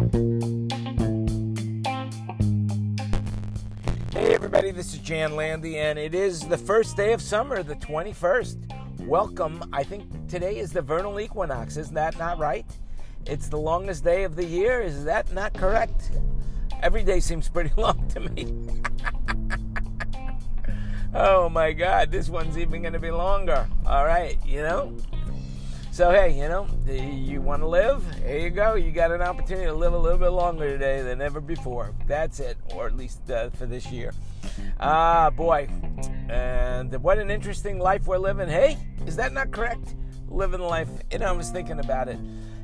Hey, everybody, this is Jan Landy, and it is the first day of summer, the 21st. Welcome. I think today is the vernal equinox. Isn't that not right? It's the longest day of the year. Is that not correct? Every day seems pretty long to me. oh my God, this one's even going to be longer. All right, you know? So, hey, you know, you want to live? Here you go. You got an opportunity to live a little bit longer today than ever before. That's it, or at least uh, for this year. Ah, boy. And what an interesting life we're living. Hey, is that not correct? Living life. You know, I was thinking about it.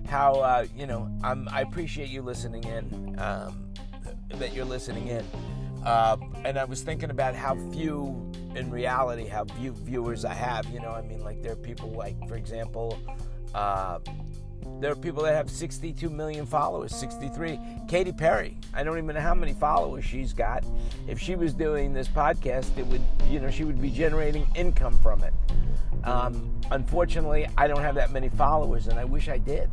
How, uh, you know, I'm, I appreciate you listening in, um, that you're listening in. Uh, and I was thinking about how few, in reality, how few viewers I have. You know, I mean, like there are people like, for example, uh, there are people that have 62 million followers, 63. Katy Perry, I don't even know how many followers she's got. If she was doing this podcast, it would, you know, she would be generating income from it. Um, unfortunately, I don't have that many followers, and I wish I did.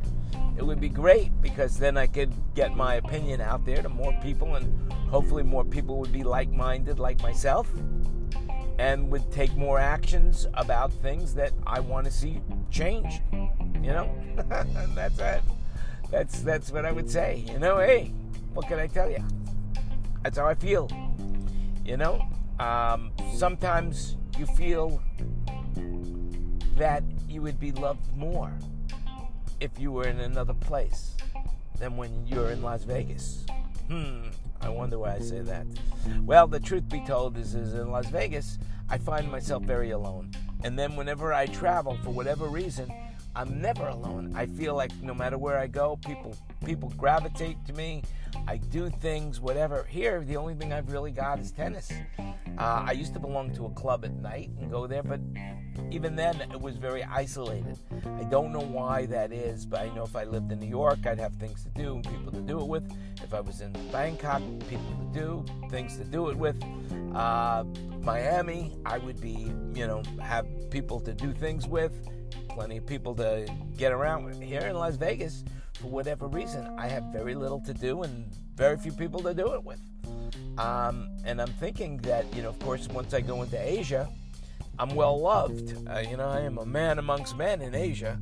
It would be great because then I could get my opinion out there to more people, and hopefully, more people would be like minded like myself and would take more actions about things that I want to see change. You know, that's it. That's that's what I would say. You know, hey, what can I tell you? That's how I feel. You know, um, sometimes you feel that you would be loved more if you were in another place than when you're in Las Vegas. Hmm, I wonder why I say that. Well, the truth be told is, is in Las Vegas, I find myself very alone. And then whenever I travel, for whatever reason, I'm never alone. I feel like no matter where I go, people people gravitate to me. I do things, whatever. Here, the only thing I've really got is tennis. Uh, I used to belong to a club at night and go there, but even then, it was very isolated. I don't know why that is, but I know if I lived in New York, I'd have things to do and people to do it with. If I was in Bangkok, people to do, things to do it with. Uh, Miami, I would be, you know, have people to do things with, plenty of people to get around with. Here in Las Vegas, for whatever reason, I have very little to do and very few people to do it with. Um, and I'm thinking that, you know, of course, once I go into Asia, I'm well loved. Uh, you know, I am a man amongst men in Asia.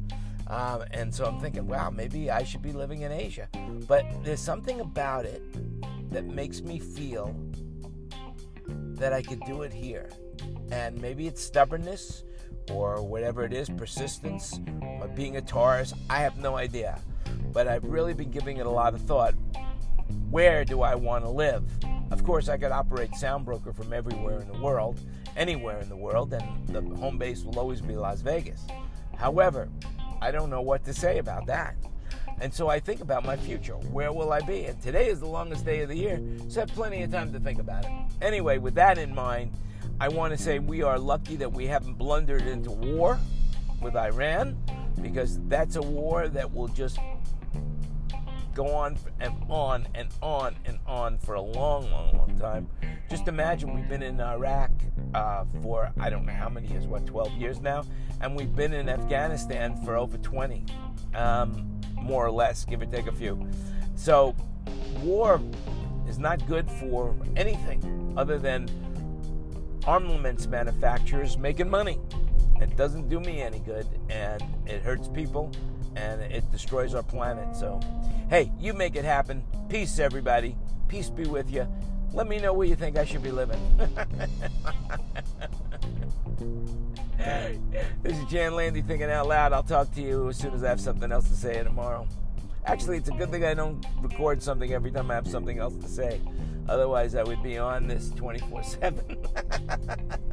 Um, and so I'm thinking, wow, maybe I should be living in Asia. But there's something about it that makes me feel that I could do it here. And maybe it's stubbornness or whatever it is, persistence, or being a Taurus. I have no idea. But I've really been giving it a lot of thought. Where do I want to live? Of course, I could operate Sound Broker from everywhere in the world, anywhere in the world, and the home base will always be Las Vegas. However, I don't know what to say about that. And so I think about my future. Where will I be? And today is the longest day of the year, so I have plenty of time to think about it. Anyway, with that in mind, I want to say we are lucky that we haven't blundered into war with Iran because that's a war that will just go on and on and on and on for a long, long, long time. Just imagine we've been in Iraq uh, for I don't know how many years, what, 12 years now? And we've been in Afghanistan for over 20, um, more or less, give or take a few. So, war is not good for anything other than armaments manufacturers making money. It doesn't do me any good, and it hurts people, and it destroys our planet. So, hey, you make it happen. Peace, everybody. Peace be with you. Let me know where you think I should be living. this is Jan Landy thinking out loud. I'll talk to you as soon as I have something else to say tomorrow. Actually, it's a good thing I don't record something every time I have something else to say. Otherwise, I would be on this 24 7.